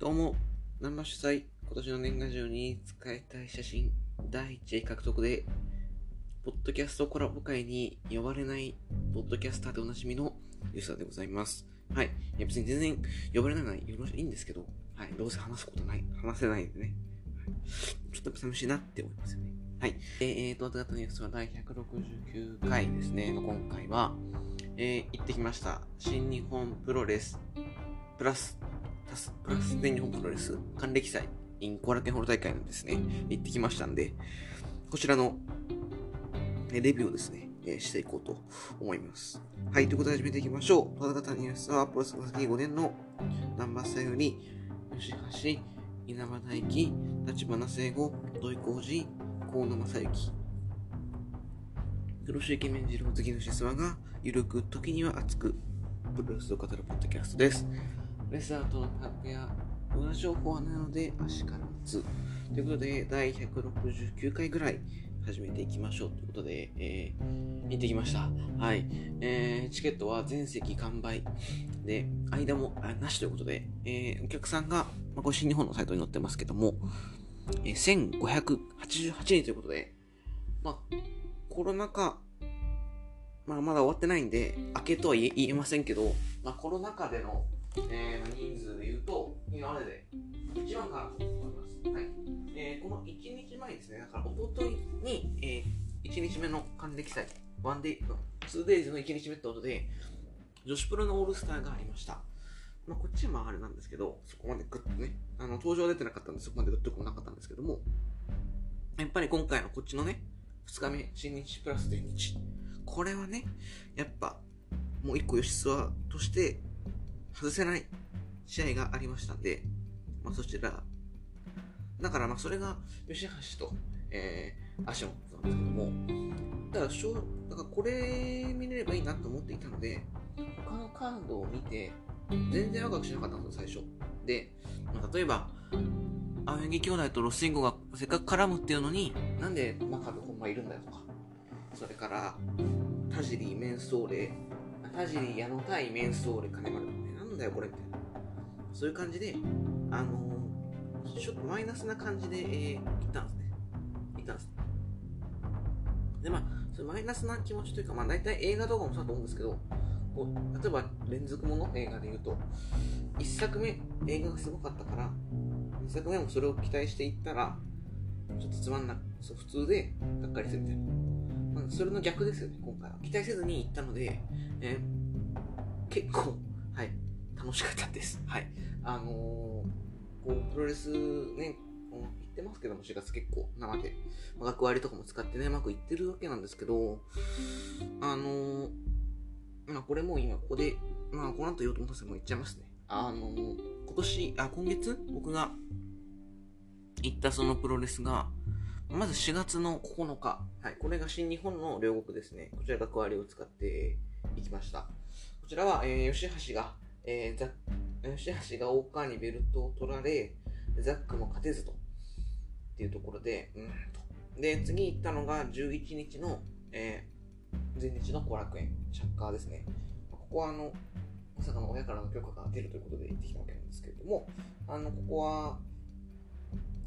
どうも、ナンバ主催、今年の年賀状に使いたい写真第1位獲得で、ポッドキャストコラボ会に呼ばれない、ポッドキャスターでおなじみのユーザーでございます。はい。いや別に全然呼ばれないのはいいんですけど、はい。どうせ話すことない、話せないんでね。はい、ちょっと寂しいなって思いますよね。はい。えー、えーと、あとニュースは第169回ですね、今回は、えー、行ってきました。新日本プロレス、プラス、タスプラス全日本プロレス還暦祭 in 後楽園ホール大会のですね、行ってきましたんで、こちらのレビューをですね、えーしていこうと思います。はい、ということで始めていきましょう。戸田ニュースは、プロレス先5年のナンバースタイルに、吉橋、稲葉大輝、立花聖吾、土井浩二、河野正幸。黒潮イケメン二郎好きのシスワが、ゆるく、時には熱く、プロレスを語るポッドキャストです。レスラーとのタッグや、裏情報はなので、足からず。ということで、第169回ぐらい始めていきましょうということで、えー、行ってきました。はい。えー、チケットは全席完売。で、間もあなしということで、えー、お客さんが、まあ、これ新日本のサイトに載ってますけども、えー、1588人ということで、まあ、コロナ禍、まあ、まだ終わってないんで、明けとは言え言えませんけど、まあ、コロナ禍での、えー、1日目の還暦祭、ワンデイ、2デイズの1日目ってことで、女子プロのオールスターがありました。まあ、こっちはまあれなんですけど、そこまでグッとね、あの、登場出てなかったんで、そこまでグッとこなかったんですけども、やっぱり今回のこっちのね、2日目、新日プラス全日。これはね、やっぱ、もう一個吉沢として外せない試合がありましたんで、まあそちら、だからまあそれが吉橋と、えー、足んですけども、だからしょ、だからこれ見れればいいなと思っていたので、他のカードを見て、全然ワクワクしなかったんですよ、最初。で、例えば、青柳兄弟とロスインゴがせっかく絡むっていうのに、なんで真壁ほんまいるんだよとか、それから、田尻メンソーレ、田尻矢野対メンソーレ金丸ってなんだよこれみたいな。そういう感じで、あのー、ちょっとマイナスな感じで、えー、行ったんですね。行ったんですね。で、まあ、それマイナスな気持ちというか、まあ大体映画とかもそうだと思うんですけど、こう例えば連続もの映画で言うと、1作目映画がすごかったから、2作目もそれを期待していったら、ちょっとつまんなそう普通でがっかりするみたいな。まあ、それの逆ですよね、今回は。期待せずに行ったので、えー結構、はい、楽しかったです。はい。あのーこう、プロレスね、言ってますけども、4月結構生で、まあ、学割とかも使ってね、うまくいってるわけなんですけど、あのーまあ、これも今ここで、まあ、この後言おうと思ったんですけど、もう言っちゃいますね。あのー今年、あ、今月、僕が行ったそのプロレスが、まず4月の9日、はい、これが新日本の両国ですね。こちら学割を使っていきました。こちらは、えー、吉橋が、えー、ザ吉橋が大川にベルトを取られ、ザックも勝てずと。っていうところで、うんと。で、次行ったのが11日の、えー、前日の後楽園、シャッカーですね。ここはあの、まさかの親からの許可が出るということで行ってきたわけなんですけれども、あの、ここは、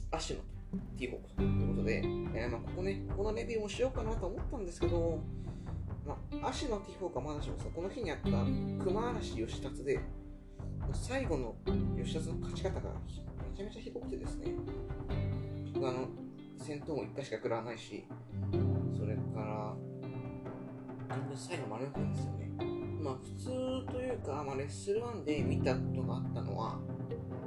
アシュのティーホークということで、えーまあ、ここね、このレビューもしようかなと思ったんですけど、まあ、アシュのティーホークはまだしもさ、この日にあった熊嵐義達で、最後の吉田の勝ち方がめちゃめちゃひどくてですね、あの戦闘も1回しか食らわないし、それから、最後丸め込んですよね。まあ普通というか、まあ、レッスル1で見たことがあったのは、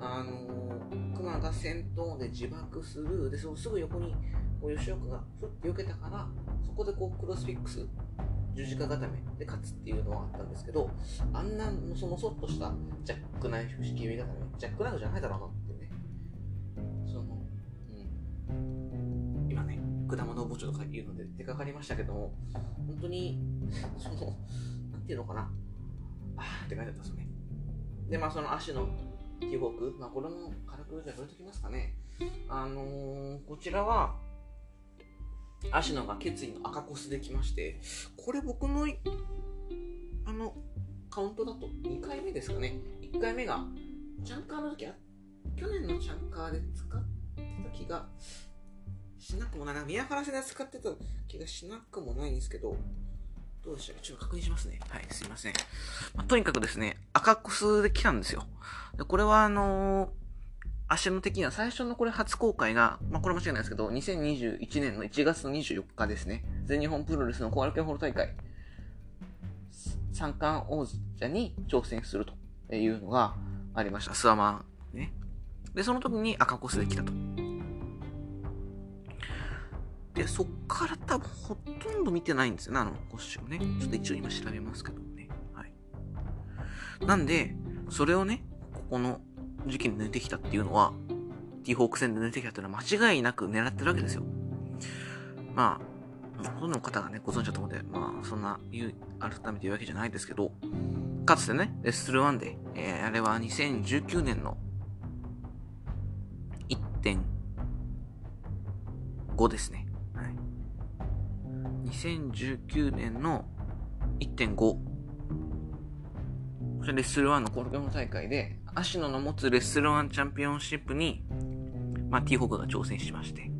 あのー、熊が戦闘で自爆する、で、そのすぐ横にこう吉岡がふって避けたから、そこでこうクロスフィックス、十字架固めで勝つっていうのはあったんですけど、あんなのそのそっとしたジャックナイフ式指固め、ジャックナイフじゃないだろうな果物おぼちょとか言うので出かかりましたけども、本当に、その、なんていうのかな、あーって書いてあったんですよね。で、まあその足のティーホーク、まあこれも軽くじゃあ触れときますかね。あのー、こちらは、足野が決意の赤コスできまして、これ僕の、あの、カウントだと2回目ですかね。1回目が、ジャンカーの時あ去年のチャンカーで使ってた気がしなくもない。宮原世代使ってた気がしなくもないんですけど、どうでしょうちょっと確認しますね。はい、すいません。まあ、とにかくですね、赤コスで来たんですよ。でこれはあのー、足の的には最初のこれ初公開が、まあ、これ間違いないですけど、2021年の1月の24日ですね。全日本プロレスのコアルケホール大会、三冠王者に挑戦するというのがありました。スワマンね。で、その時に赤コスで来たと。で、そっから多分ほとんど見てないんですよね、あのコッシュをね。ちょっと一応今調べますけどね。はい。なんで、それをね、ここの時期に抜いてきたっていうのは、ティーホーク戦で抜いてきたっていうのは間違いなく狙ってるわけですよ。まあ、ほとんどの方がね、ご存知だと思うんで、まあ、そんな言う、改めて言うわけじゃないですけど、かつてね、レッスル1で、えー、あれは2019年の1.5ですね。2019年の1.5。それレッスル1のコルケモ大会で、芦野の持つレッスル1チャンピオンシップに、まあ、ティーホークが挑戦しまして。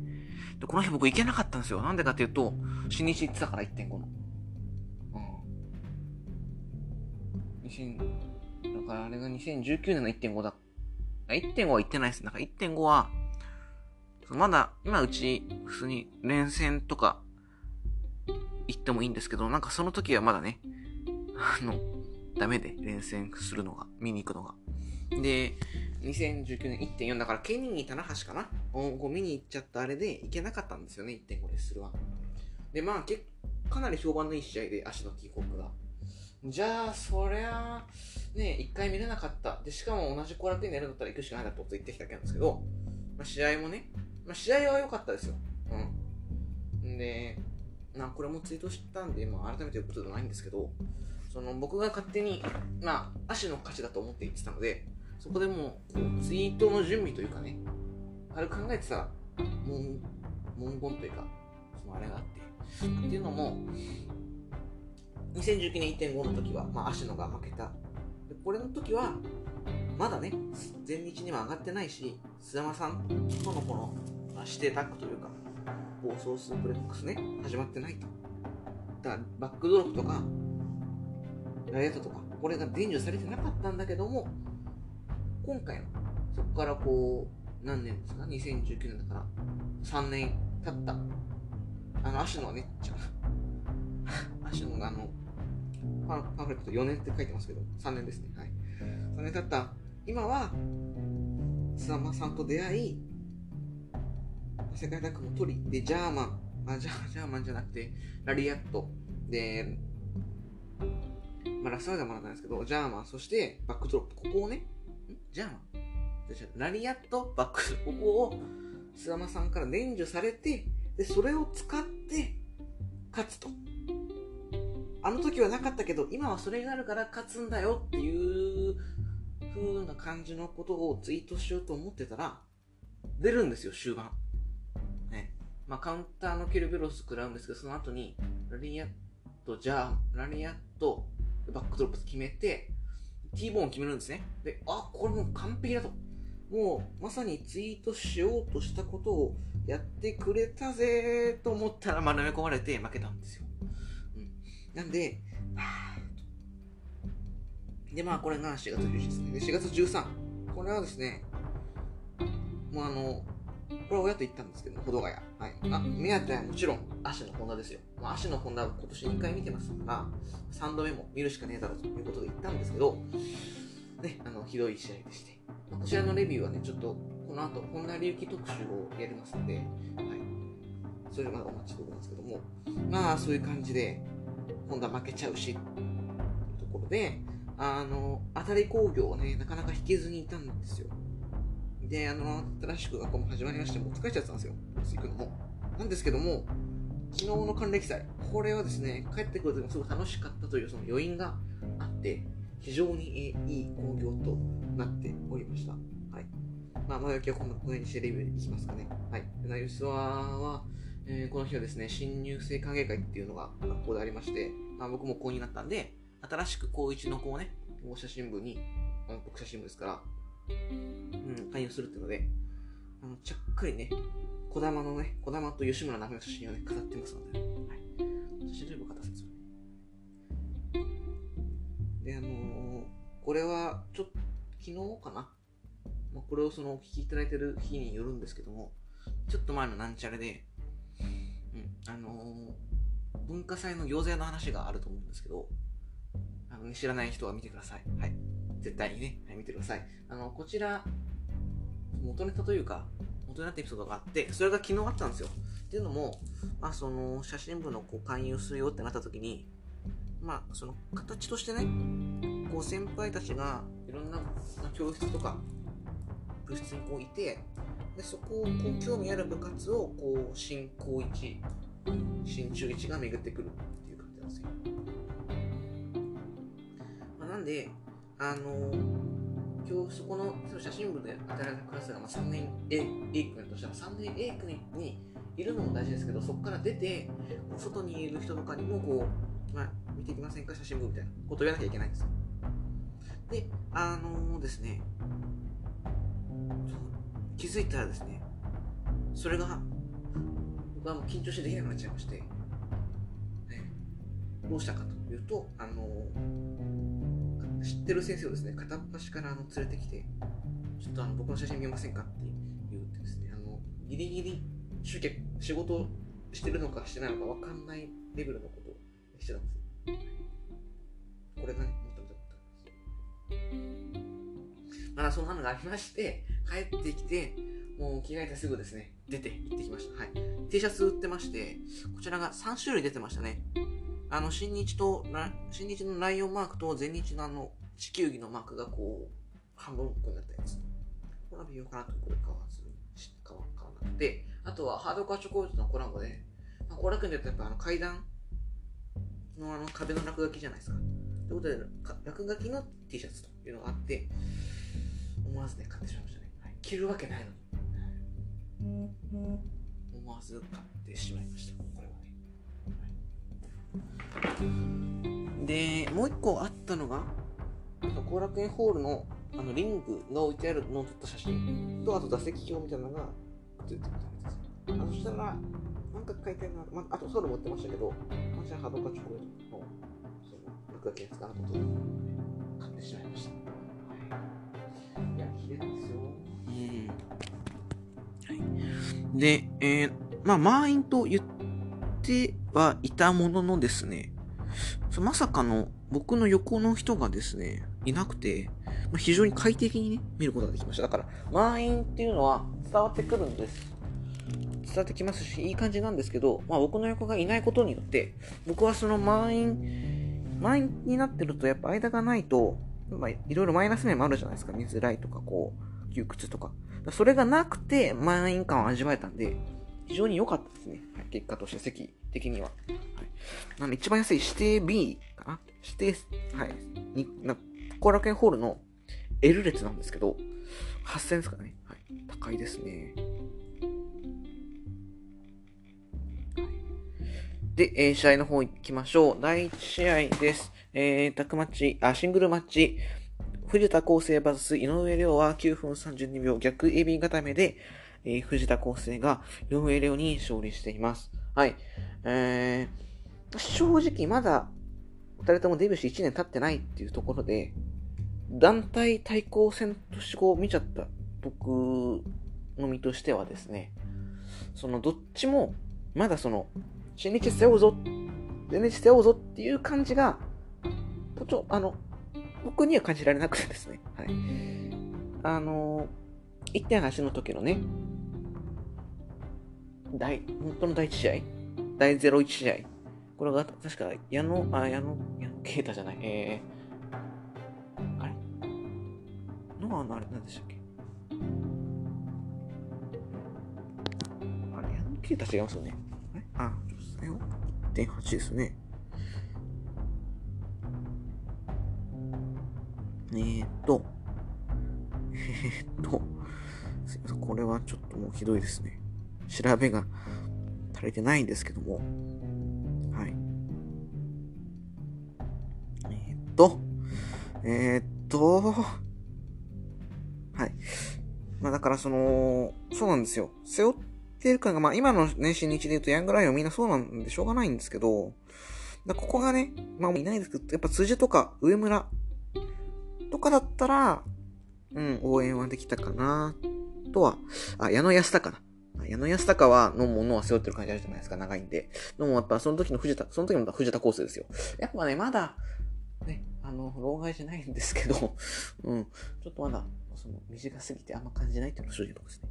で、この日僕行けなかったんですよ。なんでかっていうと、新日行ってたから1.5の。うん。新、だからあれが2019年の1.5だ。1.5は行ってないです。なんか1.5は、まだ、今うち、普通に連戦とか行ってもいいんですけど、なんかその時はまだね、あの、ダメで連戦するのが、見に行くのが。で、2019年1.4だから、ケニーに棚橋かな？こう見に行っちゃったあれで行けなかったんですよね、1.5レッスルは。で、まあ、けかなり評判のいい試合で、足のティーホークが。じゃあ、そりゃ、ね、1回見れなかった。で、しかも同じ後楽園でやるんだったら行くしかないだと言ってきたわけなんですけど、まあ、試合もね、まあ、試合は良かったですよ。うん。で、なこれもツイートしたんで、まあ、改めて言うことじゃないんですけど、その僕が勝手に、まあ、足の勝ちだと思って言ってたので、そこでもう、こうツイートの準備というかね、あれ考えてた文文言というか、そのあれがあって、っていうのも、2019年1.5の時は、まあ、足野が負けた。でこれの時は、まだね、全日には上がってないし、須山さんとのこの、まあ、指定タッグというか、暴走スープレックスね、始まってないと。だから、バックドロップとか、ライアットとか、これが伝授されてなかったんだけども、今回の、そこからこう、何年ですか ?2019 年だから、3年経った。あの、足のね、ちゃ 足のあの、パンフレット4年って書いてますけど、3年ですね。はい。3年経った、今は、須山さんと出会い、世界タッグも取り、で、ジャーマン、あ、ジャジャーマンじゃなくて、ラリアット、で、まあ、ラスワイダーもらったんですけど、ジャーマン、そしてバックドロップ、ここをね、ん？ジャーマン。ラリアット、バックここを、須山さんから伝授されて、で、それを使って勝つと。あの時はなかったけど、今はそれがあるから勝つんだよっていう風な感じのことをツイートしようと思ってたら、出るんですよ、終盤。まあ、カウンターのケルベロス食らうんですけど、その後に、ラリアット、じゃあ、ラリアット、バックドロップ決めて、T ボーン決めるんですね。で、あ、これもう完璧だと。もう、まさにツイートしようとしたことをやってくれたぜと思ったら丸め込まれて負けたんですよ。うん。なんで、はぁで、まあ、これが4月11日ですね。で、4月13。これはですね、もうあの、これは親と言ったんですけど、保土ヶ谷。はい。あ、目当てはもちろん、足のホンダですよ。まあ、足のホンダは今年2回見てますから、3度目も見るしかねえだろうということで言ったんですけど、ね、あの、ひどい試合でして。こちらのレビューはね、ちょっと、この後、本田隆起特集をやりますので、はい。それまだお待ちしておりますけども、まあ、そういう感じで、本田負けちゃうし、というところで、あの、当たり工業をね、なかなか引けずにいたんですよ。で、あの、新しく学校も始まりまして、もう疲れちゃったんですよ。行くのも。なんですけども、昨日の還暦祭、これはですね、帰ってくる時もすごい楽しかったというその余韻があって、非常にいい工業となっておりました。はい。まあ、前置きはこのこの辺にしてレビューいきますかね。はい。ナユスワは、えー、この日はですね、新入生歓迎会っていうのが学校でありまして、まあ、僕も高2になったんで、新しく高1の子をね、保護者新聞に、僕写真部ですから、うん、勧誘するっていうので、あの、ちゃっかりね、小玉のね、小玉と吉村直美の写真をね、飾ってますので、はい。写真全部片せですよね。で、あのー、これは、ちょっと、昨日かなまあ、これをその、お聞きいただいてる日によるんですけども、ちょっと前のなんちゃらで、うん、あのー、文化祭の行政の話があると思うんですけど、あの、ね、知らない人は見てください。はい。絶対にね、はい、見てください。あの、こちら、元ネタというか、元ネタエピソードがあって、それが昨日あったんですよ。っていうのも、まあ、その、写真部のこう勧誘するよってなった時に、まあ、その、形としてね、こう、先輩たちが、いろんな、教室とか、部室にこういて、でそこをこう興味ある部活をこう新高一新中一が巡ってくるっていう感じなんですよ、まあ、なんであの今日そこのその写真部で与えられたクラスがまあ3年 A, A 組としたら3年 A 組にいるのも大事ですけどそこから出て外にいる人とかにもこう、まあ、見ていきませんか？写真部みたいなことを言わなきゃいけないんですよ。であのー、ですね気づいたらですね、それが、僕はもう緊張してできなくなっちゃいまして、ね、どうしたかというと、あの、知ってる先生をですね、片っ端からあの連れてきて、ちょっとあの僕の写真見ませんかって言ってですね、あの、ギリギリ集客、仕事してるのかしてないのか分かんないレベルのことをしてたんですよ。これがね、もっと見たことます。まだそんなのがありまして、帰ってきて、もう着替えてすぐですね、出て行ってきました。はい。T シャツ売ってまして、こちらが3種類出てましたね。あの、新日と、新日のライオンマークと全日のあの、地球儀のマークがこう、半分こうなったやつ。これは微妙かなと、これ買わずに、買わなくて、あとはハードカーチョコレートのコラボで、まあ、後楽園でやっぱあの階段のあの壁の落書きじゃないですか。ということで、落書きの T シャツというのがあって、思わずね、買ってしまいましたね。着るわけないのに、思わず買ってしまいましたこれはね、でもう一個あったのが後楽園ホールのあのリングが置いてあるのを撮った写真。とあと座席表みたいなのがついてきたんですあそしたらなんか書いてあるな、まあ、あとソウル持ってましたけどマシャハドカチョコレートのその落書きやつかなと買ってしまいました、はい、いや綺麗ですよ。で、えー、まあ、満員と言ってはいたもののですね、まさかの僕の横の人がですね、いなくて、ま、非常に快適にね、見ることができました。だから、満員っていうのは伝わってくるんです。伝わってきますし、いい感じなんですけど、まあ、僕の横がいないことによって、僕はその満員、満員になってると、やっぱ間がないと、まあ、いろいろマイナス面もあるじゃないですか。見づらいとか、こう、窮屈とか。それがなくて満員感を味わえたんで、非常に良かったですね。はい、結果として席的には。はい、なので一番安い指定 B かな？指定、はい。にな後楽園ホールの L 列なんですけど、8000ですかね。はい。高いですね。で、えー、試合の方行きましょう。第1試合です。えー、タックマッチ、あ、シングルマッチ。藤田康生 VS 井上亮は9分32秒逆エビ固めで、えー、藤田康生が井上亮に勝利しています。はい。えー、正直まだ二人ともデビューして1年経ってないっていうところで、団体対抗戦としてこう見ちゃった僕の身としてはですね、そのどっちもまだその新日背負うぞ、全日背負うぞっていう感じが、ちょ、あの、僕には感じられなくてですね。はい。あの、1.8の時のね、第、本当の第1試合？第01試合？これが確か矢野、あ、矢野、矢野啓太じゃない、えー、あれ？ノアのあれなんでしたっけ？あれ、矢野啓太違いますよね。あ、1.8ですね。えー、っと、えー、っと、すいません、これはちょっともうひどいですね。調べが足りてないんですけども、はい。えー、っと、えー、っと、はい。まあだからその、そうなんですよ。背負ってる感が、まあ今のね、新日で言うとヤングライオンみんなそうなんでしょうがないんですけど、だここがね、まあいないですけど、やっぱ辻とか上村とかだったら、うん、応援はできたかな、とは、あ、矢野安高な。矢野安高はのものは背負ってる感じあるじゃないですか、長いんで。でもやっぱその時の藤田、その時の藤田コースですよ。やっぱね、まだ、ね、あの、老害じゃないんですけど、うん、ちょっとまだ、その、短すぎてあんま感じないっていうのが正直ですね。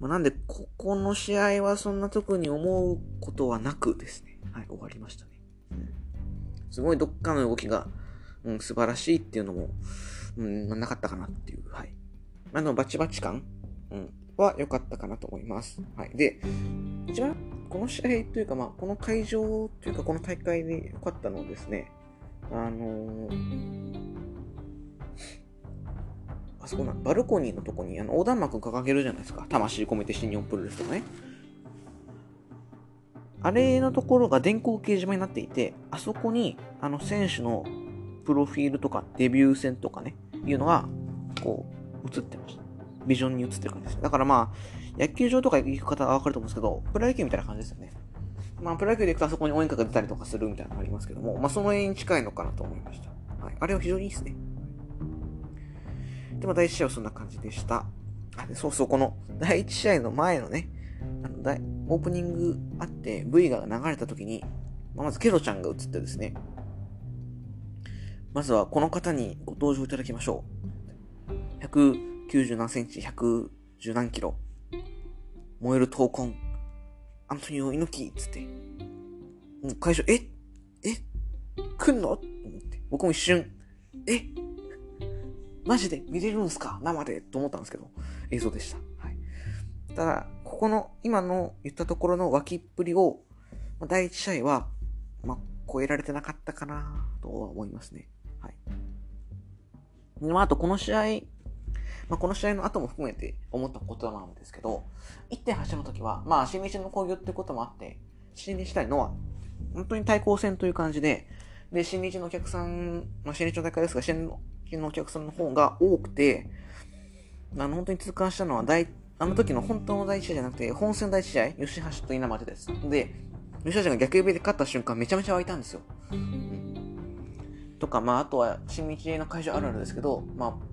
まあ、なんで、ここの試合はそんな特に思うことはなくですね、はい、終わりましたね。うん、すごいどっかの動きが、うん、素晴らしいっていうのも、うん、なかったかなっていう、はい。あの、バチバチ感、うん、は良かったかなと思います。はい。で、一番、この試合というか、まあ、この会場というか、この大会で良かったのはですね、あのー、あそこな、バルコニーのとこに、あの、横断幕掲げるじゃないですか。魂込めて新日本プロレスとかね。あれのところが電光掲示板になっていて、あそこに、あの、選手のプロフィールとか、デビュー戦とかね、いうのが、こう、映ってました。ビジョンに映ってる感じです。だからまあ、野球場とか行く方はわかると思うんですけど、プロ野球みたいな感じですよね。まあ、プロ野球で行くとあそこに応援歌が出たりとかするみたいなのがありますけども、まあ、その絵に近いのかなと思いました。はい。あれは非常にいいですね。で、まあ、第1試合はそんな感じでした。あ、そうそう、この第1試合の前のね、あの、オープニングあって V が流れた時に、まあ、まずケロちゃんが映ってですね、まずはこの方にご登場いただきましょう。100 90何センチ、110何キロ。燃える闘魂。アントニオ猪木つって。もう会場、え？え？来んの？と思って。僕も一瞬、え？マジで見れるんすか？生でと思ったんですけど、映像でした。はい。ただ、ここの、今の言ったところの脇っぷりを、まあ、第一試合は、まあ、超えられてなかったかなとは思いますね。はい。まあ、あとこの試合、まあ、この試合の後も含めて思ったことなんですけど、1.8の時は、まあ、新日の興行ってこともあって、新日対のは、本当に対抗戦という感じで、で、新日のお客さん、まあ、新日の大会ですが、新日のお客さんの方が多くて、あの、本当に痛感したのは、大、あの時の本当の第一試合じゃなくて、本戦第一試合、吉橋と稲町でです。で、吉橋が逆指で勝った瞬間、めちゃめちゃ湧いたんですよ。とか、まあ、あとは、新日の会場あるあるですけど、まあ、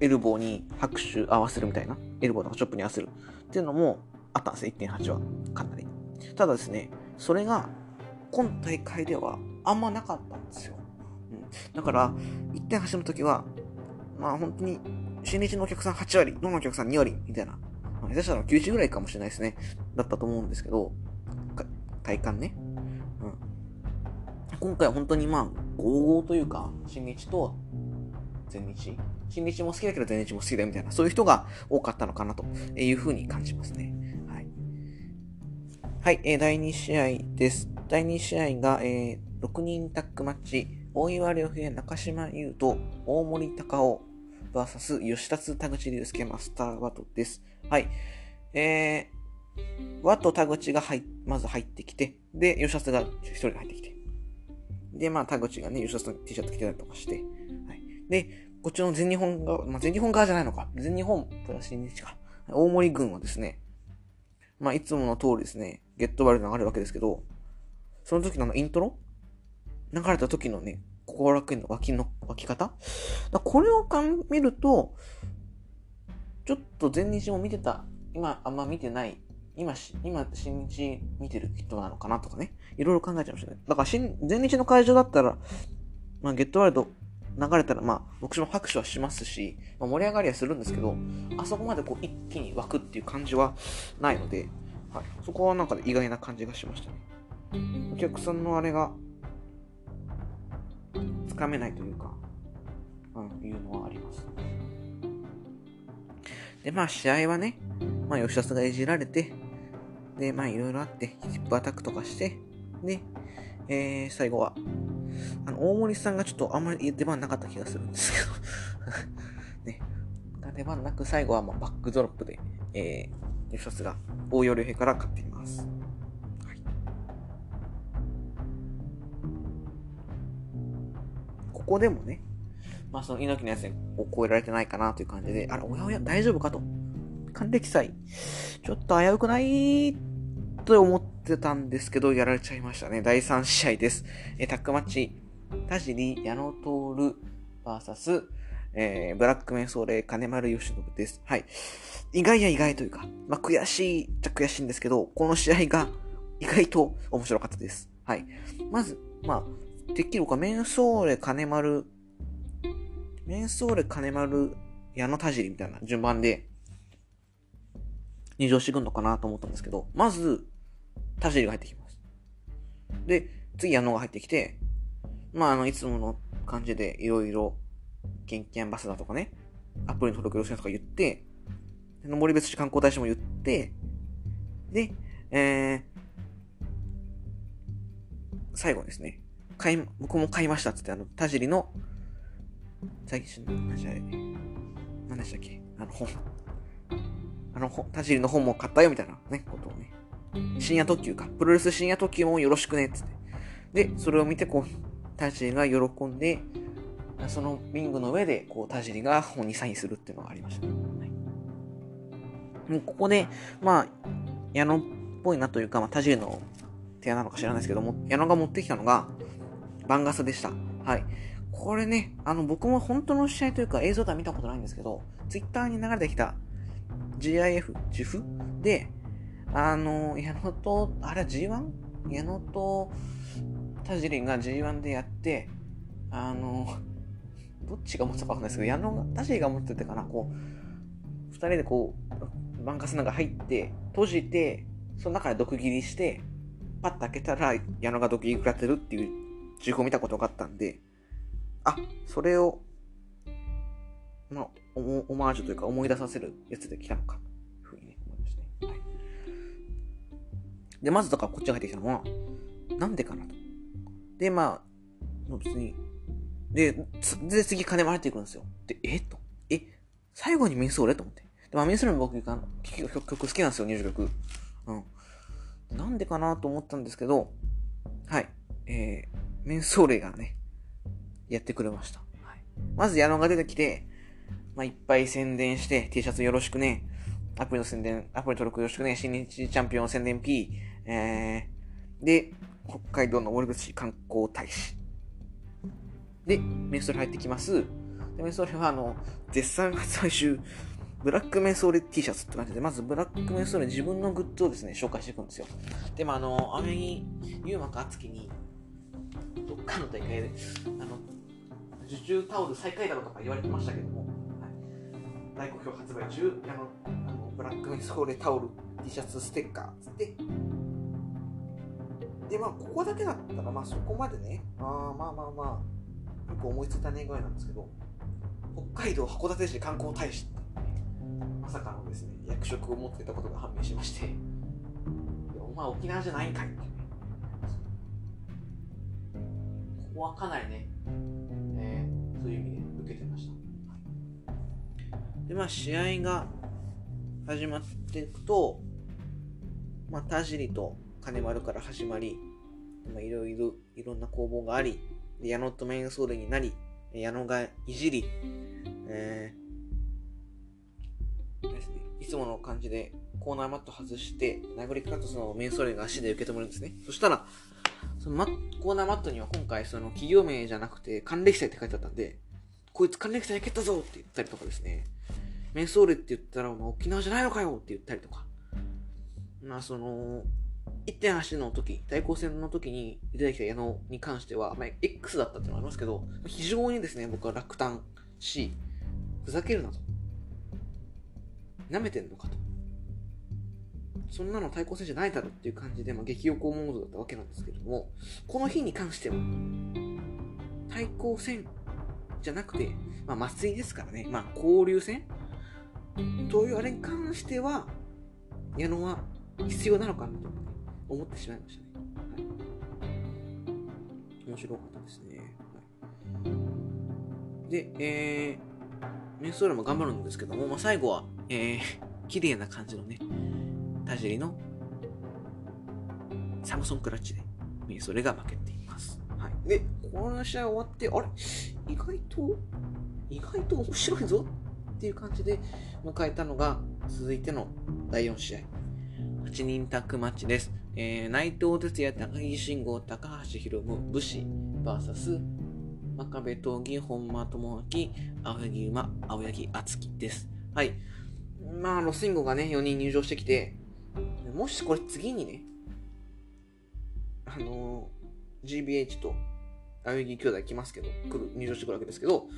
エルボーに拍手合わせるみたいな、エルボーとかチョップに合わせるっていうのもあったんですよ、1.8は。かなり。ただですね、それが、今大会ではあんまなかったんですよ。うん、だから、1.8の時は、まあ本当に、新日のお客さん8割、どのお客さん2割、みたいな。ま、下手したら90ぐらいかもしれないですね。だったと思うんですけど、体感ね。うん。今回は本当にまあ、55というか、新日と全日。新日も好きだけど全日も好きだみたいな、そういう人が多かったのかなというふうに感じますね。はい。はい、えー、第2試合です。第2試合が、えー、6人タッグマッチ、大岩良平、中島優と大森隆夫 VS 吉達田口竜介マスターワトです。はい。えー、ワト田口が入、まず入ってきて、で、吉達が一人で入ってきて。で、まあ、田口がね、吉達の T シャツ着てたりとかして。はい。で、こっちの全日本側、まあ、全日本側じゃないのか。全日本プラス新日か。大森軍はですね、まあ、いつもの通りですね、ゲットバル流れるわけですけど、その時のあのイントロ？流れた時のね、心楽園の脇の、脇方？これをか見ると、ちょっと全日も見てた、今あんま見てない、今し、今、新日見てる人なのかなとかね、いろいろ考えちゃいましたね。だから新、全日の会場だったら、まあ、ゲットワールド流れたら、まあ、僕も拍手はしますし、まあ、盛り上がりはするんですけど、あそこまでこう一気に湧くっていう感じはないので、はい、そこはなんか意外な感じがしましたね。お客さんのあれが、つかめないというか、うん、いうのはあります。で、まあ、試合はね、まあ、吉田がいじられて、で、まあ、いろいろあって、ヒップアタックとかして、で、えー、最後は、あの、大森さんがちょっとあんまり出番なかった気がするんですけど ね。出番なく最後はまあバックドロップで、えー、吉達が大容量兵から勝っています。はい、ここでもね、まあその猪木のやつを超えられてないかなという感じで、あれ、おやおや、大丈夫かと。還暦祭、ちょっと危うくないと思ってたんですけど、やられちゃいましたね。第3試合です。えタックマッチ、田尻、矢野徹、VS、えー、ブラックメンソーレ、金丸義信です。はい。意外や意外というか、まあ、悔しいっちゃ悔しいんですけど、この試合が意外と面白かったです。はい。まず、まあ、できるか、メンソーレ、金丸、メンソーレ、金丸、矢野田尻みたいな順番で、入場してくんのかなと思ったんですけど、まず、田尻が入ってきます。で、次矢野が入ってきて、まあ、あの、いつもの感じでいろいろ、元気アンバサダーとかね、アプリの登録要請とか言って、登別市観光大使も言って、で、えー、最後ですね、買い、僕も買いましたっつって、あの、田尻の、最近、何でした何でしたっけ？あの本。あの本、田尻の本も買ったよみたいなね、ことをね。深夜特急か。プロレス深夜特急もよろしくね、つって。で、それを見て、こう、田尻が喜んで、そのリングの上で、こう、田尻が本にサインするっていうのがありましたね。はい、ここで、まあ、矢野っぽいなというか、まあ、田尻の提案なのか知らないですけども、矢野が持ってきたのが、バンガスでした。はい。これね、あの、僕も本当の試合というか映像では見たことないんですけど、ツイッターに流れてきた GIF、自負で、あの、矢野と、あれは G1? 矢野と田尻が G1 でやって、あの、どっちが持ってたかわかんないですけど、矢野が、田尻が持っててかな、こう、二人でこう、バンカスなんか入って、閉じて、その中で毒切りして、パッと開けたら矢野が毒切り食らってるっていう情報を見たことがあったんで、あ、それを、まあ、オマージュというか思い出させるやつで来たのか、で、まずだからこっちが入ってきたのは、なんでかなと。で、まあ、もう別に、で、で、次金も入ってくるんですよ。で、え？と。え？最後にメンソーレと思って。で、まあ、メンソーレも僕、曲曲好きなんですよ、入場曲。うん。なんでかなと思ったんですけど、はい。えー、メンソーレがね、やってくれました。はい、まず矢野が出てきて、まあ、いっぱい宣伝して、T シャツよろしくね、アプリの宣伝、アプリ登録よろしくね、新日チャンピオン宣伝 P、えー、で、北海道の森口観光大使。で、メンソーレ入ってきます。で、メンソーレはあの、絶賛発売中、ブラックメンソーレ T シャツって感じで、まずブラックメンソーレ自分のグッズをですね、紹介していくんですよ。でもあの、アメに、ユーマかアツキに、どっかの大会で、あの、受注タオル最下位だろとか言われてましたけども、はい、大好評発売中、あの、あのブラックメソーレタオル、T シャツ、ステッカーつって、で、まあ、ここだけだったら、まあ、そこまでね、あまあまあまあ、よく思いついたねぐらいなんですけど、北海道函館市観光大使ってまさかのですね、役職を持ってたことが判明しまして、お前沖縄じゃないんかいって。ね。ここはかなりね、えー、そういう意味で受けてました。で、まあ、試合が始まっていくと、まあ、田尻と金丸から始まり、まあ、いろいろ、いろんな攻防があり、で矢野とメインソールになり、矢野がいじり、えーですね、いつもの感じでコーナーマット外して、殴りかかったそのメインソーレが足で受け止めるんですね。そしたら、そのマコーナーマットには今回その企業名じゃなくて還暦祭って書いてあったんで、こいつ還暦祭蹴ったぞって言ったりとかですね、メンソーレって言ったら、まあ、沖縄じゃないのかよって言ったりとか、まあその、1.8の時、対抗戦の時に出てきた矢野に関しては、まあ、X だったっていうのがありますけど、非常にですね、僕は落胆し、ふざけるなと。舐めてんのかと。そんなの対抗戦じゃないだろっていう感じで、まあ、激横モードだったわけなんですけれども、この日に関しては、対抗戦じゃなくて、まあ、麻酔ですからね、まあ、交流戦というあれに関しては、矢野は必要なのかなと思ってしまいましたね。はい、面白かったですね。はい、で、えー、メンソーラも頑張るんですけども、まあ、最後は、えー、綺麗な感じのね、田尻のサムソンクラッチで、それが負けています。はい。で、この試合終わって、あれ？意外と、意外と面白いぞっていう感じで迎えたのが、続いての第4試合。8人タッグマッチです。えー、内藤哲也、高木慎吾、高橋宏夢、武士 VS 真壁闘技、本間智明、青柳馬、青柳敦樹です。はい。まあ、ロスインゴがね、4人入場してきて、もしこれ次にね、あのー、GBH と青柳兄弟来ますけど、来る、入場してくるわけですけど、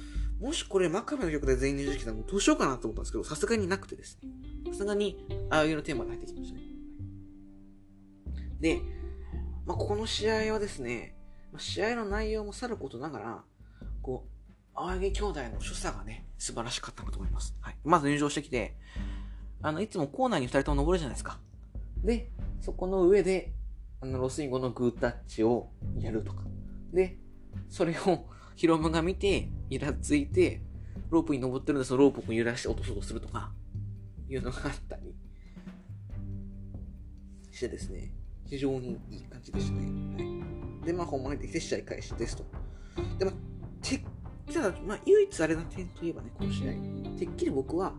もしこれ真壁の曲で全員入場してきたらどうしようかなと思ったんですけど、さすがになくてですね。さすがに青柳のテーマが入ってきましたね。で、まあ、この試合はですね、ま試合の内容もさることながら、こう、青柳兄弟の所作がね、素晴らしかったなと思います。はい。まず入場してきて、あの、いつもコーナーに二人とも登るじゃないですか。で、そこの上で、あの、ロスインゴのグータッチをやるとか。で、それをヒロムが見て、イラついて、ロープに登ってるんで、そのロープを揺らして落とそうとするとか、いうのがあったりしてですね、非常にいい感じでしたね。はい。で、まあ、ほんまにできて試合開始ですと。で、まあ、てただ、まあ、唯一あれな点といえばね、この試合、てっきり僕は、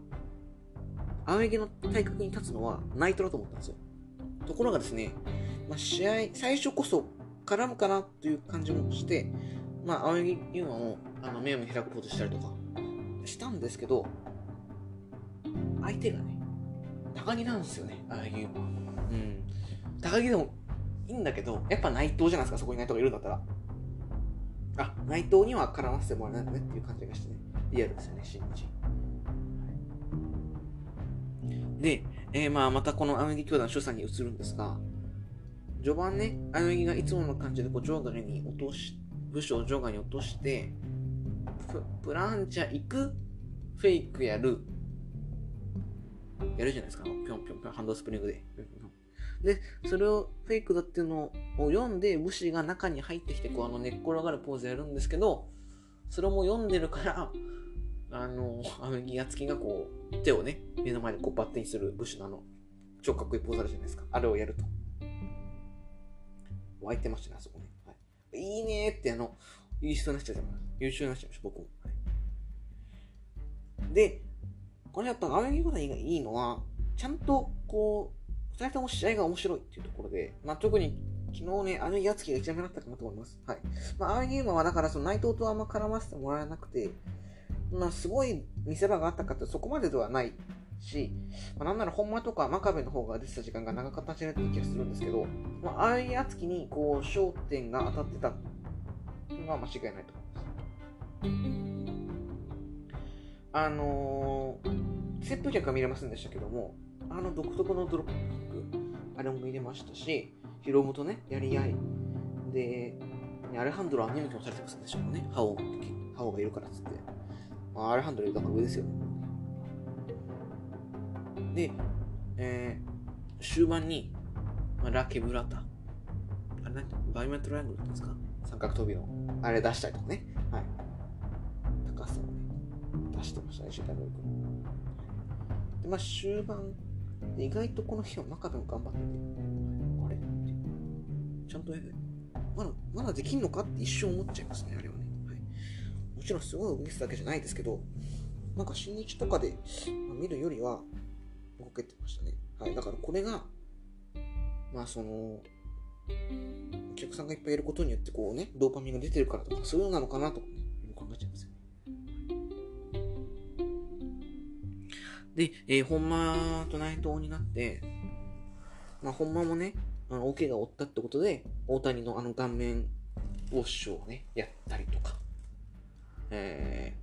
青柳の体格に立つのはナイトだと思ったんですよ。ところがですね、まあ、試合、最初こそ絡むかなという感じもして、まあ、青柳優馬もあの目を開くポーズしたりとかしたんですけど、相手がね、高木なんですよね、青柳優馬。うん。高木でもいいんだけど、やっぱ内藤じゃないですか、そこに内藤がいるんだったら。あ、内藤には絡ませてもらえないんだねっていう感じがしてね、リアルですよね、新日。で、えー、まあまたこの青柳兄弟の所作に移るんですが、序盤ね、青柳がいつもの感じでこう場外に落とし、部署を場外に落として、プランチャ行く、フェイクやる、やるじゃないですか、ぴょんぴょんぴょん、ハンドスプリングで。で、それをフェイクだっていうのを読んで、武士が中に入ってきて、こう、あの、寝っ転がるポーズやるんですけど、それも読んでるから、あの、あの、ギア付きがこう、手をね、目の前でこうバッテンする武士のあの、超かっこいいポーズあるじゃないですか。あれをやると。湧いてましたね、あそこ。い、いねってあの、いい人になっちゃうじゃん。優秀なっちゃいました、僕も。はい、で、これやっぱ画面見がいいのは、ちゃんとこう、二人とも試合が面白いっていうところで、まあ、特に昨日ね、あのやつきが一番目だったかなと思います。はい。まあ、ああいうのはだからその内藤とあんま絡ませてもらえなくて、まあ、すごい見せ場があったかってそこまでではないし、まあ、なんなら本間とか真壁の方が出てた時間が長かったんじゃないって気がするんですけど、まあ、ああいうやつきにこう焦点が当たってたのは間違いないと思います。あのー、扇風客は見れませんでしたけども、あの独特のドロップキックあれも見れましたし、ヒロムとね、やり合い。で、アレハンドロは見向きもされてますんでしょうね。ハオの時、ハオがいるからっつって。まあ、アレハンドロだから上ですよね。で、えー、終盤に、まあ、ラケブラタ。あれ何バイメントライアングルですか？三角飛びの。あれ出したりとかね。はい。高さをね、出してましたね、シーター君。で、まあ、終盤、意外とこの日は真壁も頑張ってて、あれ？ちゃんとやる？まだ、まだできんのかって一瞬思っちゃいますね、あれはね。はい、もちろんすごい動きだけじゃないですけど、なんか新日とかで見るよりは動けてましたね。はい、だからこれが、まあその、お客さんがいっぱいいることによってこうね、ドーパミンが出てるからとか、そういうのなのかなとかね、考えちゃいますよね。で、えー、本間と内藤になって、まあ、本間もね、あの大怪我を負ったってことで、大谷のあの顔面ウォッシュをね、やったりとか、え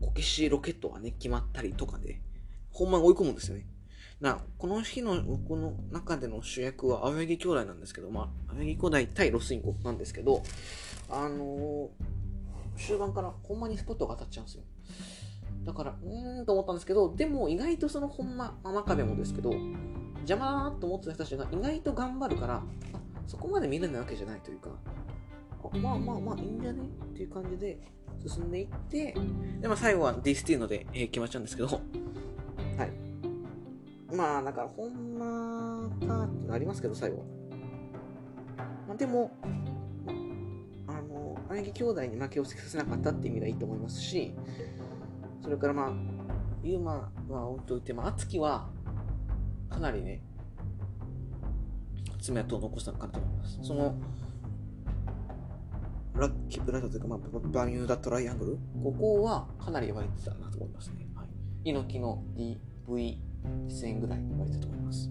ー、こけしロケットがね、決まったりとかで、本間が追い込むんですよね。な、この日の僕の中での主役は青柳兄弟なんですけど、まあ、青柳兄弟対ロスインゴなんですけど、あのー、終盤からほんまにスポットが当たっちゃうんですよ。だから、うーんと思ったんですけど、でも意外とそのほんま、真壁もですけど、邪魔だなと思ってた人たちが意外と頑張るから、そこまで見れないわけじゃないというか、まあまあまあいいんじゃね？っていう感じで進んでいって、で、まあ最後はディスティーノで、えー、決まっちゃうんですけど、まあだからほんまかってなりますけど、最後。まあでも、あの、青柳兄弟に負けをつけさせなかったって意味ではいいと思いますし、それからまあ、ユーマは置いといて、まあ、敦貴は、かなりね、爪痕を残したのかなと思います。その、ラッキーブラザーというか、まあ、バミューダトライアングル、ここはかなり湧いてたなと思いますね。はい、猪木の DV 戦ぐらい湧いてたと思います。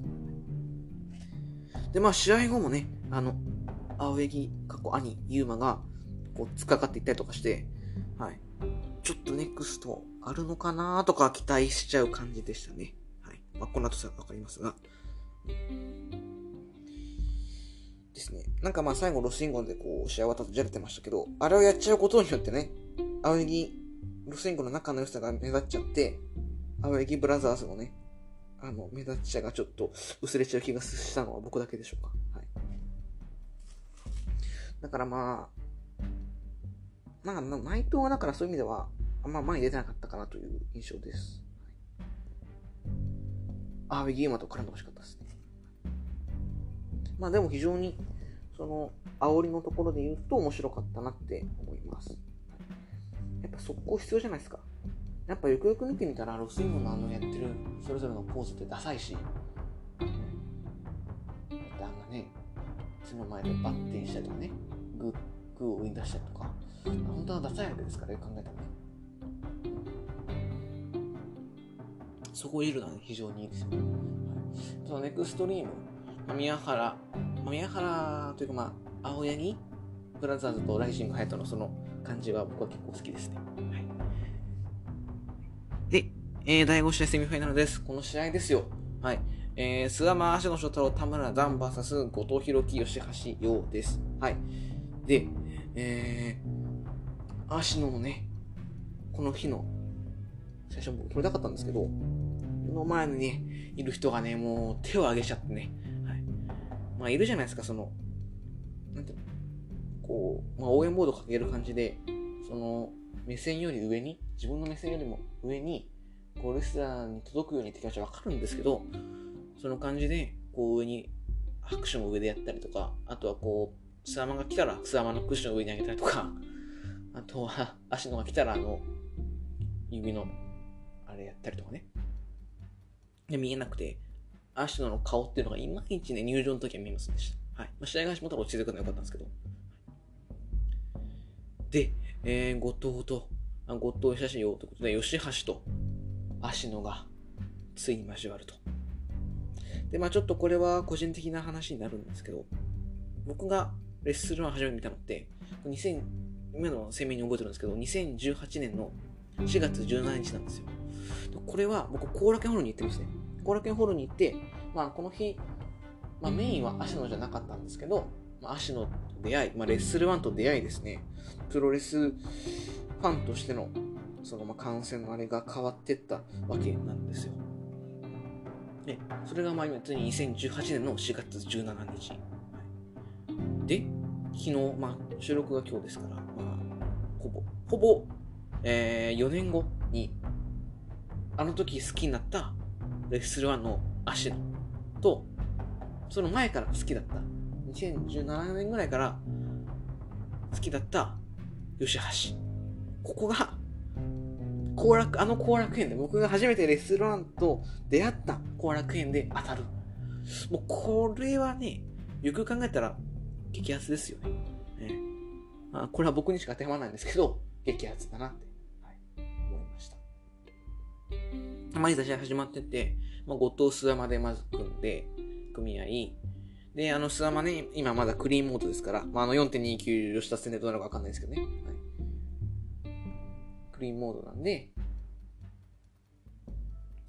で、まあ、試合後もね、あの、青柳、過去兄、ユーマが、こう、突っかかっていったりとかして、はい。ちょっとネクストあるのかなとか期待しちゃう感じでしたね。はい。まあ、この後さわかりますが。ですね。なんかまあ最後ロスインゴンでこう試合はじゃれてましたけど、あれをやっちゃうことによってね、青柳、ロスインゴンの仲の良さが目立っちゃって、青柳ブラザーズのね、あの、目立ちさがちょっと薄れちゃう気がしたのは僕だけでしょうか。はい。だからまあ、なんか内藤はだからそういう意味では、あんま前に出てなかったかなという印象です。はい、アーベギーマと絡んでほしかったですね。まあでも非常に、その、煽りのところで言うと面白かったなって思います。やっぱ速攻必要じゃないですか。やっぱよくよく見てみたら、ロスインゴのあのやってるそれぞれのポーズってダサいし、あんなね、その前でバッテンしたりとかね、グー、グーを上に出したりとか、本当はダサいわけですからよく考えたらね。そこを入れるのは、非常にいいですよ。はい、そのネクストリーム、宮原、宮原というかまあ、青柳ブラザーズとライジングハヤトのその感じは僕は結構好きですね。はい。えー、第5試合セミファイナルです。この試合ですよ。はい。えー、菅間、足野翔太郎、田村ダン VS 後藤弘樹、吉橋陽です。はい。で、えー、足野のね、この日の、最初僕撮りたかったんですけど、の前にね、いる人がね、もう手を挙げちゃってね、はいまあ、いるじゃないですか、その、なんていうの、こう、まあ、応援ボードかける感じで、その、目線より上に、自分の目線よりも上に、こう、レスラーに届くようにって気持ちはわかるんですけど、その感じで、こう、上に、拍手も上でやったりとか、あとはこう、スワマが来たら、スワマのクッションを上に上げたりとか、あとは、足のが来たら、あの、指の、あれやったりとかね。で、見えなくて、アシノの顔っていうのがいまいちね、入場の時は見えませんでした。はい。まあ、試合が始まったら落ち着くのは良かったんですけど。で、えー、後藤と、あ後藤写真よということで、吉橋と芦野がついに交わると。で、まあちょっとこれは個人的な話になるんですけど、僕がレッスル1初めて見たのって、2000、今の声明に覚えてるんですけど、2018年の4月17日なんですよ。これは僕、後楽園ホールに行ってるんですね。後楽園ホールに行って、まあ、この日、まあ、メインは芦野じゃなかったんですけど、まあ、芦野出会い、まあ、レッスル1と出会いですね、プロレスファンとしての、その、まあ、感染のあれが変わってったわけなんですよ。で、それが、まあ、今、ついに2018年の4月17日。で、昨日、まあ、収録が今日ですから、まあ、ほぼ、ほぼ、えー、4年後に、あの時好きになったレッスル1の足野と、その前から好きだった、2017年ぐらいから好きだった吉橋。ここが、後楽、あの後楽園で僕が初めてレッスル1と出会った後楽園で当たる。もうこれはね、よく考えたら激アツですよね。ねまあ、これは僕にしか当てはまらないんですけど、激アツだなってまあ、いざ試合始まってて、まあ、後藤諏訪までまず組んで、組み合い、で、あの、諏訪間ね、今まだクリーンモードですから、まあ、あの4.29吉田戦でどうなるかわかんないですけどね。はい。クリーンモードなんで、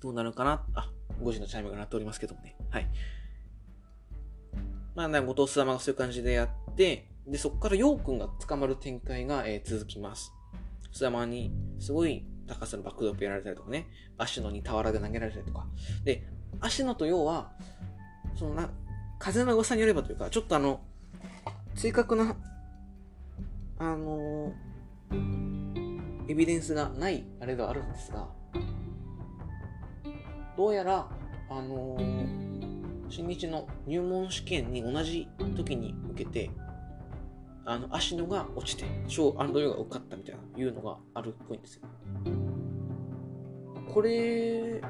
どうなるかな？あ、5時のチャイムが鳴っておりますけどもね。はい。まあ、後藤諏訪間がそういう感じでやって、で、そこから陽君が捕まる展開が、えー、続きます。諏訪間に、すごい高さのバックドロップやられたりとかね、足野に俵で投げられたりとか。で、足野と要は、そのな、風の噂によればというか、ちょっとあの、正確な、あのー、エビデンスがないあれではあるんですが、どうやら、あのー、新日の入門試験に同じ時に受けて、あの、足野が落ちて、小アンドヨが受かったみたいな、いうのがあるっぽいんですよ。これ、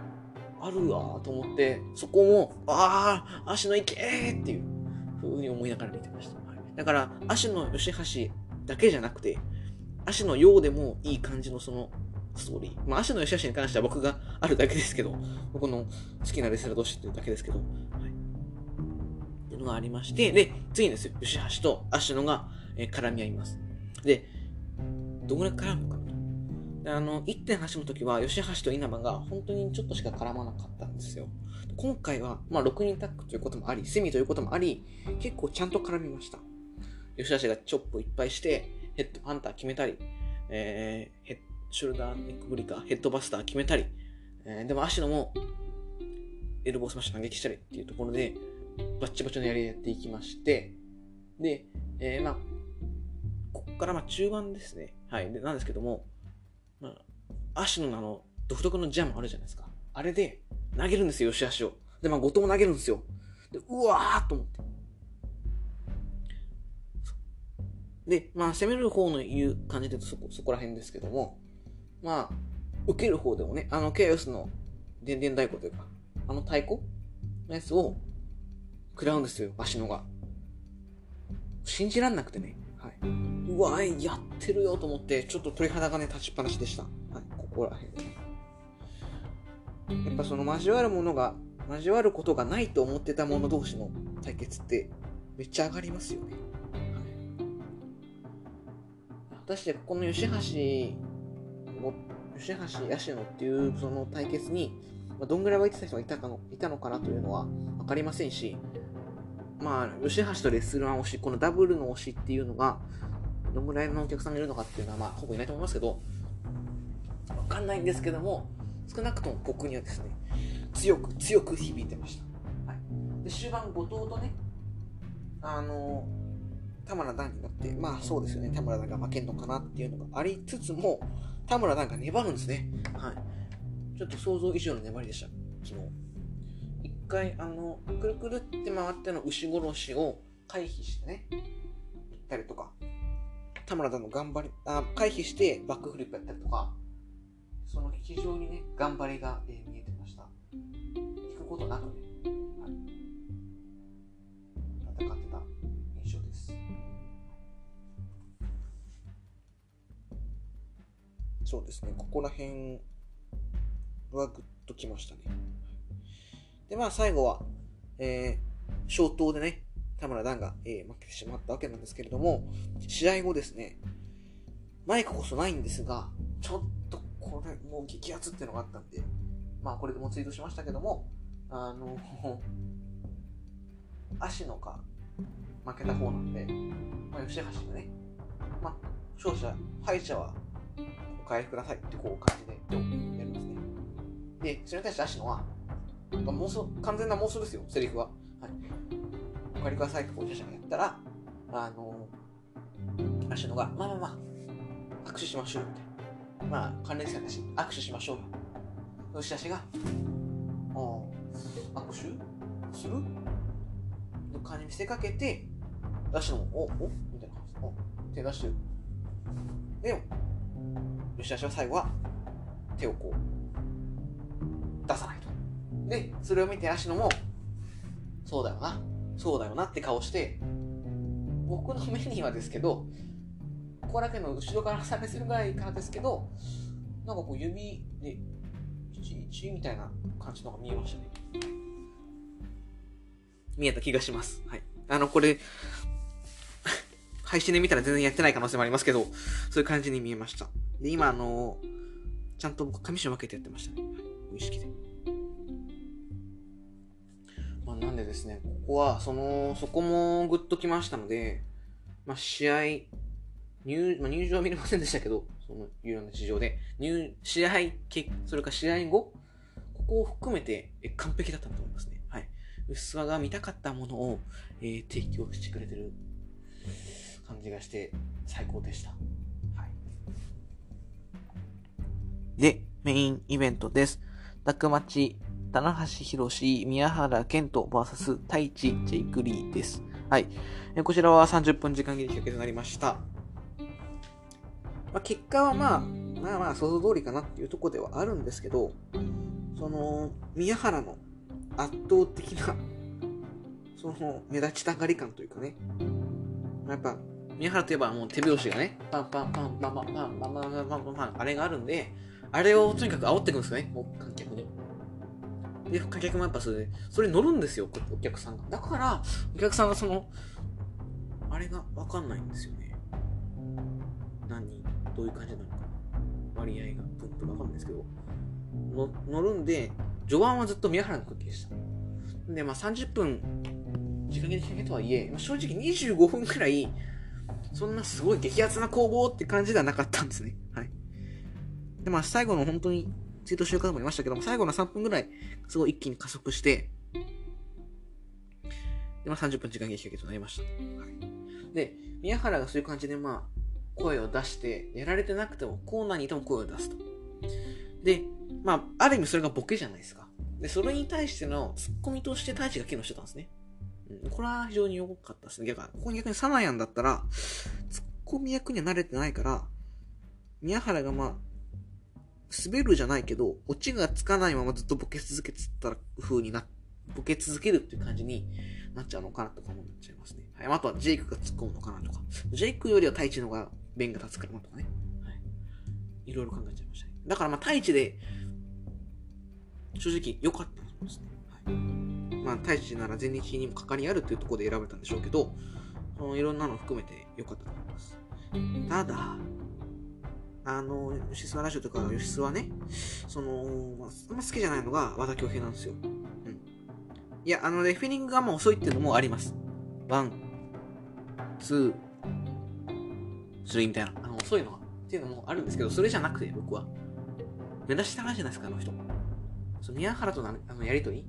あるわと思って、そこも、ああ、足野行けーっていうふうに思いながら見てました。だから、足野吉橋だけじゃなくて、足のようでもいい感じのそのストーリー。まあ、足の吉橋に関しては僕があるだけですけど、僕の好きなレスラー同士っていうだけですけど、はい。っていうのがありまして、で、次にですよ、吉橋と足野が、えー、絡み合います。で、どのぐらい絡むかなあの、1.8の時は、吉橋と稲葉が本当にちょっとしか絡まなかったんですよ。今回は、まあ、6人タッグということもあり、セミということもあり、結構ちゃんと絡みました。吉橋がチョップいっぱいして、ヘッドハンター決めたり、えー、ヘッショルダーネックブリカー、ヘッドバスター決めたり、えー、でも足野もエルボースマッシュ投撃したりっていうところで、バッチバチのやりやっていきまして、で、えー、まあ、ここからまあ中盤ですね。はい。で、なんですけども、まあ、足のあの、独特のジャムあるじゃないですか。あれで投げるんですよ、吉足を。で、まあ、後藤も投げるんですよ。で、うわーと思って。で、まあ、攻める方の言う感じでそこ、そこら辺ですけども、まあ、受ける方でもね、あの、ケイオスの電電太鼓というか、あの太鼓のやつを食らうんですよ、足野が。信じらんなくてね。はい。うわ、やってるよと思って、ちょっと鳥肌がね、立ちっぱなしでした。はい、ここら辺。やっぱその交わるものが、交わることがないと思ってた者同士の対決って、めっちゃ上がりますよね。果たしてこの吉橋も吉橋八野っていうその対決に、ま、どんぐらい湧いてた人がいたかのいたのかなというのは分かりませんしまあ吉橋とレスラー推しこのダブルの推しっていうのがどんぐらいのお客さんがいるのかっていうのはまあほぼいないと思いますけど分かんないんですけども少なくとも僕にはですね強く強く響いてました、はい、で終盤後藤とねあの田村段になって、まあそうですよね、田村段が負けんのかなっていうのがありつつも、田村段が粘るんですね。はい。ちょっと想像以上の粘りでした、昨日。一回、あの、くるくるって回っての牛殺しを回避してね、行ったりとか、田村段の頑張り、あ回避してバックフリップやったりとか、その非常にね、頑張りが、えー、見えてました。引くことなくね、そうですね、ここら辺はグッときましたね。で、まあ最後は、えー、消灯でね、田村段が、えー、負けてしまったわけなんですけれども、試合後ですね、マイクこそないんですが、ちょっとこれもう激アツっていうのがあったんで、まあこれでもツイートしましたけども、あの、足のか負けた方なんで、まあ、吉橋がね、まあ、勝者、敗者はお返りくださいってこう感じでやるんですね。で、それに対して芦野は、妄想、完全な妄想ですよ、セリフは。はい。お帰りくださいってこう写真がやったら、あのー、芦野が、まあまあまあ、握手しましょうみたいな。まあ、関連者だし、握手しましょうよ。そして私が、ああ、握手するの感じ見せかけて、芦野も、お、おみたいな感じで、お、手出してる。で、吉田は最後は手をこう出さないと。で、それを見て芦野も、そうだよな、そうだよなって顔して、僕の目にはですけど、ここだけの後ろから差別するぐらいからですけど、なんかこう指で、11みたいな感じのが見えましたね。見えた気がします。はい。あの、これ、配信で見たら全然やってない可能性もありますけど、そういう感じに見えました。で、今、あの、ちゃんと僕、紙紙分けてやってましたね。無意識で。まあ、なんでですね、ここは、その、そこもグッときましたので、まあ、試合、入、まあ、入場は見れませんでしたけど、その、有料な事情で、入、試合、それから試合後、ここを含めて、え完璧だったと思いますね。はい。薄輪が見たかったものを、えー、提供してくれてる感じがして最高でした。で、メインイベントです。タクマチ、棚橋宏、宮原健人 VS 太一ジェイクリーです。はい。えこちらは30分時間切り企画となりました。まあ、結果はまあ、まあまあ想像通りかなっていうとこではあるんですけど、その、宮原の圧倒的な、その、目立ちたがり感というかね、やっぱ、宮原といえばもう手拍子がね、パンパンパンパンパンパンパンパンパンパンパンパンあれがあるんで、あれをとにかく煽っていくんですよね、もう観客に。で、観客もやっぱそれで、それ乗るんですよ、お客さんが。だから、お客さんがその、あれがわかんないんですよね。何人、どういう感じなのか。割合が、プンプンわかんないですけど、の乗るんで、序盤はずっと宮原の空気でした。で、まあ30分、時間切れとはいえ、まあ、正直25分くらい、そんなすごい激アツな攻防って感じではなかったんですね。はい。で、まあ最後の本当にツイートしてる方もいましたけども、最後の3分ぐらい、すごい一気に加速して、で、まあ、30分時間劇劇となりました。で、宮原がそういう感じで、まあ、声を出して、やられてなくても、コーナーにいても声を出すと。で、まあ、ある意味それがボケじゃないですか。で、それに対してのツッコミとして太一が機能してたんですね。うん、これは非常に良かったですね。逆にここに逆にサナヤンだったら、ツッコミ役には慣れてないから、宮原がまあ、滑るじゃないけど、オチがつかないままずっとボケ続けてたら風にな、ボケ続けるっていう感じになっちゃうのかなとか思っちゃいますね。はい。あとはジェイクが突っ込むのかなとか。ジェイクよりは太一の方が弁が立つからなとかね。はい。いろいろ考えちゃいましたね。だからまあ太一で、正直良かったと思うんですね。はい。まあ太一なら全日にも関わりあるっていうところで選べたんでしょうけど、そのいろんなの含めて良かったと思います。ただ、あの、吉沢ラジオとか吉沢ね、その、あんま好きじゃないのが和田恭平なんですよ。うん。いや、あの、レフェリングがもう遅いっていうのもあります。ワン、ツー、スリーみたいな。あの、遅いのが。っていうのもあるんですけど、それじゃなくて、僕は。目立ちたがりじゃないですか、あの人。その宮原とのあのやりとり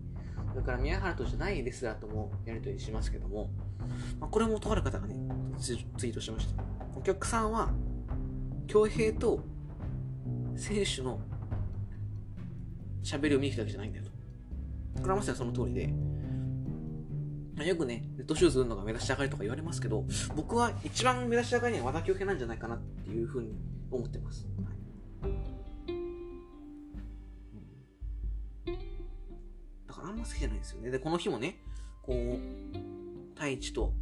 それから宮原とじゃないレスラーともやりとりしますけども、まあ、これもとある方がね、ツイートしました。お客さんは恭平と選手の喋りを見に来たわけじゃないんだよと。これはまさにその通りで、よくね、ネットシューズ売るのが目立ち上がりとか言われますけど、僕は一番目立ち上がりには和田恭平なんじゃないかなっていうふうに思ってます。はい、だからあんま好きじゃないですよね。で、この日もね、こう、太一と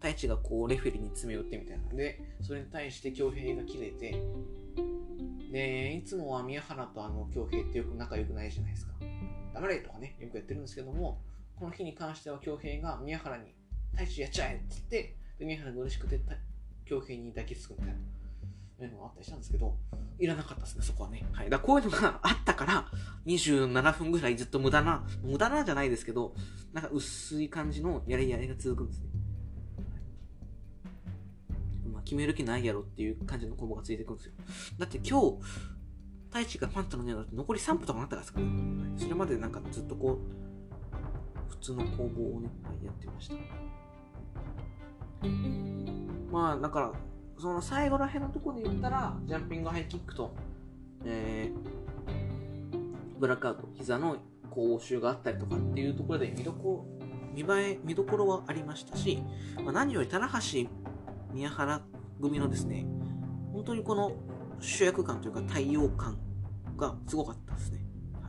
太一がこうレフェリーに詰め寄ってみたいなでそれに対して恭平が切れてでいつもは宮原とあの恭平ってよく仲良くないじゃないですか黙れとかねよくやってるんですけどもこの日に関しては恭平が宮原に太一やっちゃえって言ってで宮原が嬉しくて恭平に抱きつくみたいないうのがあったりしたんですけど、いらなかったですね、そこはね。はい。だこういうのがあったから、27分ぐらいずっと無駄な、無駄なじゃないですけど、なんか薄い感じのやりやりが続くんですね。決める気ないやろっていう感じの攻防がついてくるんですよ。だって今日、太一がパンタのニアだと残り3分とかなったらですかね。それまでなんかずっとこう、普通の攻防をね、やってました。まあ、だから、その最後ら辺のところで言ったら、ジャンピングハイキックと、えー、ブラックアウト、膝の講習があったりとかっていうところで見どこ見栄え、見どころはありましたし、まあ、何より棚橋、宮原組のですね、本当にこの主役感というか対応感がすごかったですね。は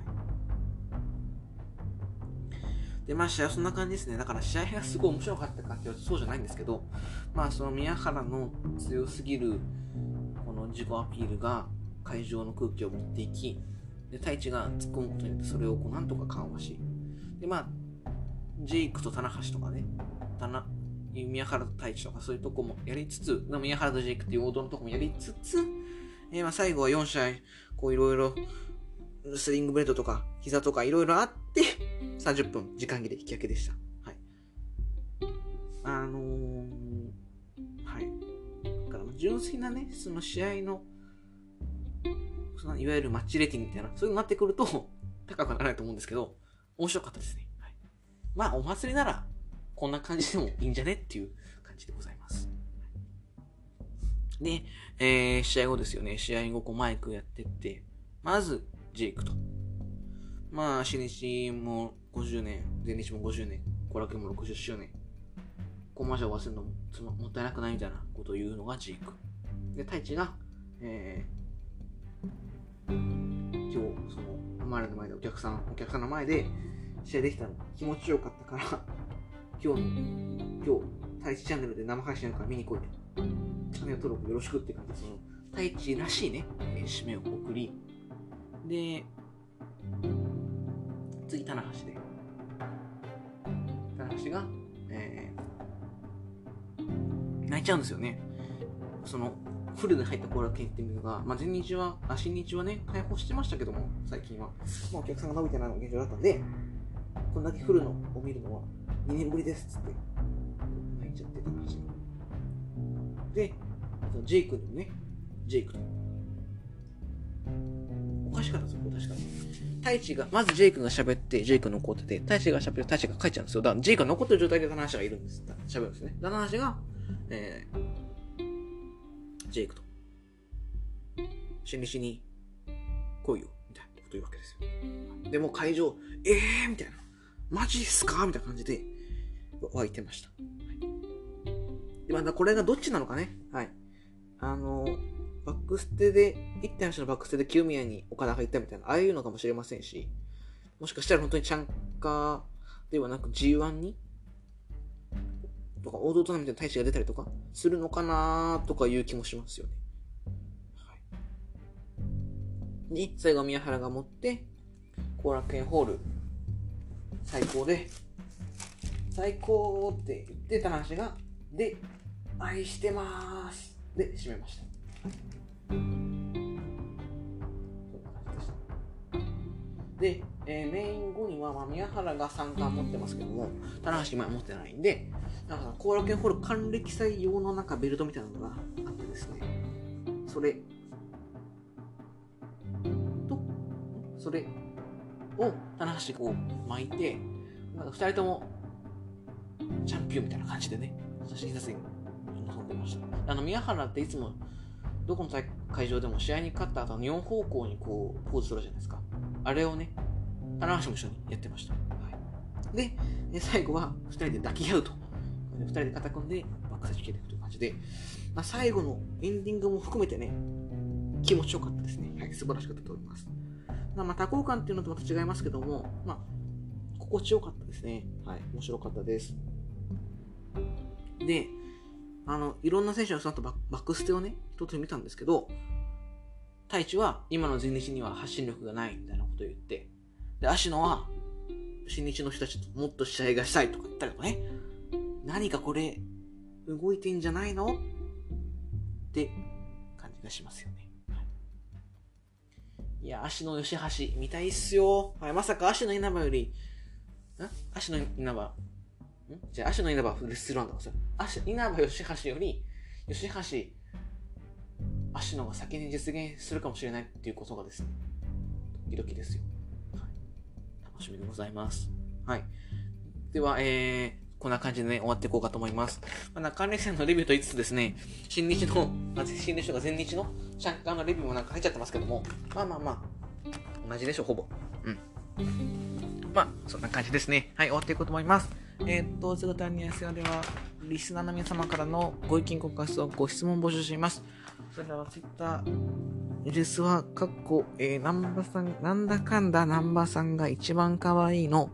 い、で、まあ試合はそんな感じですね。だから試合がすごい面白かったかっていうとそうじゃないんですけど、まあその宮原の強すぎるこの自己アピールが会場の空気を持っていき、で、太一が突っ込むことによってそれをこうなんとか緩和し、で、まあ、ジェイクと棚橋とかね、棚宮原と太一とかそういうとこもやりつつ、でも宮原とジェイクっていう王道のとこもやりつつ、えー、まあ最後は4試合、こういろいろ、スリングブレードとか、膝とかいろいろあって、30分、時間切れ引き分けでした。はい。あのー、はい。だから純粋なね、その試合の、そのいわゆるマッチレティングみたいな、そういうのになってくると、高くならないと思うんですけど、面白かったですね。はい、まあ、お祭りなら、こんな感じでもいいんじゃね？っていう感じでございます。で、えー、試合後ですよね。試合後、こうマイクやってって、まず、ジェイクと。まあ、新日も50年、全日も50年、コラケも60周年。コマーシャルを忘れるのもつまもったいなくないみたいなことを言うのがジーク。で、太一が、えー、今日、その、周りの前でお客さん、お客さんの前で試合できたの気持ちよかったから、今日の、今日、太一チャンネルで生配信やるから見に来いと。チャンネル登録よろしくって感じで、その、太一らしいね、えー締めを送り、で、次、棚橋で。棚橋が、えー泣いちゃうんですよね。その、フルで入った後楽園っていうのが、まあ、前日は、あ、新日はね、開放してましたけども、最近は。まあ、お客さんが伸びてないのが現状だったんで、こんだけフルのを見るのは2年ぶりですっつって、泣いちゃってた話。で、そのジェイクにもね、ジェイクと。おかしかったんですよ、確かに。太一が、まずジェイクが喋って、ジェイク残ってて、太一が喋って、太一が帰っちゃうんですよ。だから、ジェイクが残ってる状態で棚橋がいるんです。喋るんですね。棚橋が、えー、ジェイクと、新日に来いよ、みたいなこと言うわけですよ。でも会場、えーみたいな。マジっすか？みたいな感じで湧いてました。はい、で、またこれがどっちなのかね。はい。あの、バックステで、一点足のバックステで清宮に岡田が行ったみたいな、ああいうのかもしれませんし、もしかしたら本当にチャンカーではなく G1 にとか、王道トーナメントに大使が出たりとかするのかなとかいう気もしますよね。はい。で、最後宮原が持って、後楽園ホール、最高で、最高って言ってた話が、で、愛してまーす。で、締めました。で。えーメイン後には、まあ、宮原が3冠持ってますけども、棚橋今は持ってないんで、なんか後楽園ホール還暦祭用のなんかベルトみたいなのがあってですね、それと、それを棚橋がこう巻いて、なんか2人ともチャンピオンみたいな感じでね、写真撮影に臨んでました。あの宮原っていつもどこの会場でも試合に勝った後4方向にこうポーズするじゃないですか。あれをね、棚橋も一緒にやってました。はい、で、で最後は2人で抱き合うと。2人で肩組んでバックサイド切っていくという感じで、まあ、最後のエンディングも含めてね、気持ちよかったですね。はい、素晴らしかったと思います。まあ多幸感っていうのとまた違いますけども、まあ、心地よかったですね。はい、面白かったです。で、あの、いろんな選手のその後バッバックステをね、一つ見たんですけど、太一は今の前日には発信力がないみたいなことを言って、で、芦野は新日の人たちともっと試合がしたいとか言ったりとかね、何かこれ、動いてんじゃないの？って感じがしますよね。い、や、足の吉橋、見たいっすよ。はい、まさか足の稲葉より、ん？足の稲葉、じゃあ足の稲葉レスランだそれ。足、稲葉吉橋より、吉橋、足のが先に実現するかもしれないっていうことがですね、ドキドキですよ。はい、楽しみでございます。はい。では、えー、こんな感じでね、終わっていこうかと思います。まあ、中根戦のレビューと言いつつですね、新日の、あ新日とか前日のシャンカーのレビューもなんか入っちゃってますけども、まあまあまあ、同じでしょ、ほぼ。うん。まあ、そんな感じですね。はい、終わっていこうと思います。えー、っと、姿にやすやでは、リスナーの皆様からのご意見、ご感想、ご質問募集しています。それでは、ツイッター、レスは、かっこ、えー、南波さん、なんだかんだ南波さんが一番可愛いの、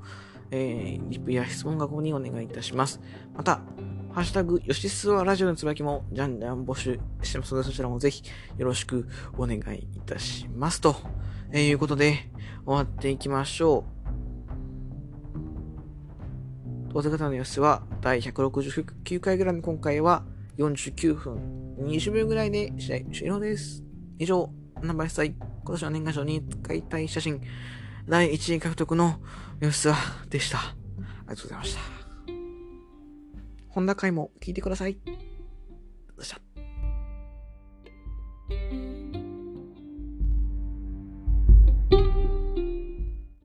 えー、リプや質問がここにお願いいたします。また、ハッシュタグ、よしすわラジオのつぶやきも、じゃんじゃん募集してますので、そちらもぜひよろしくお願いいたします。と、えー、いうことで、終わっていきましょう。当然方の様子は、第169回ぐらいの今回は、49分20秒ぐらいで試合終了です。以上、ナンバー祭、今年の年賀状に使いたい写真、第1位獲得の様子はでした。ありがとうございました。本田回も聞いてください。どうした？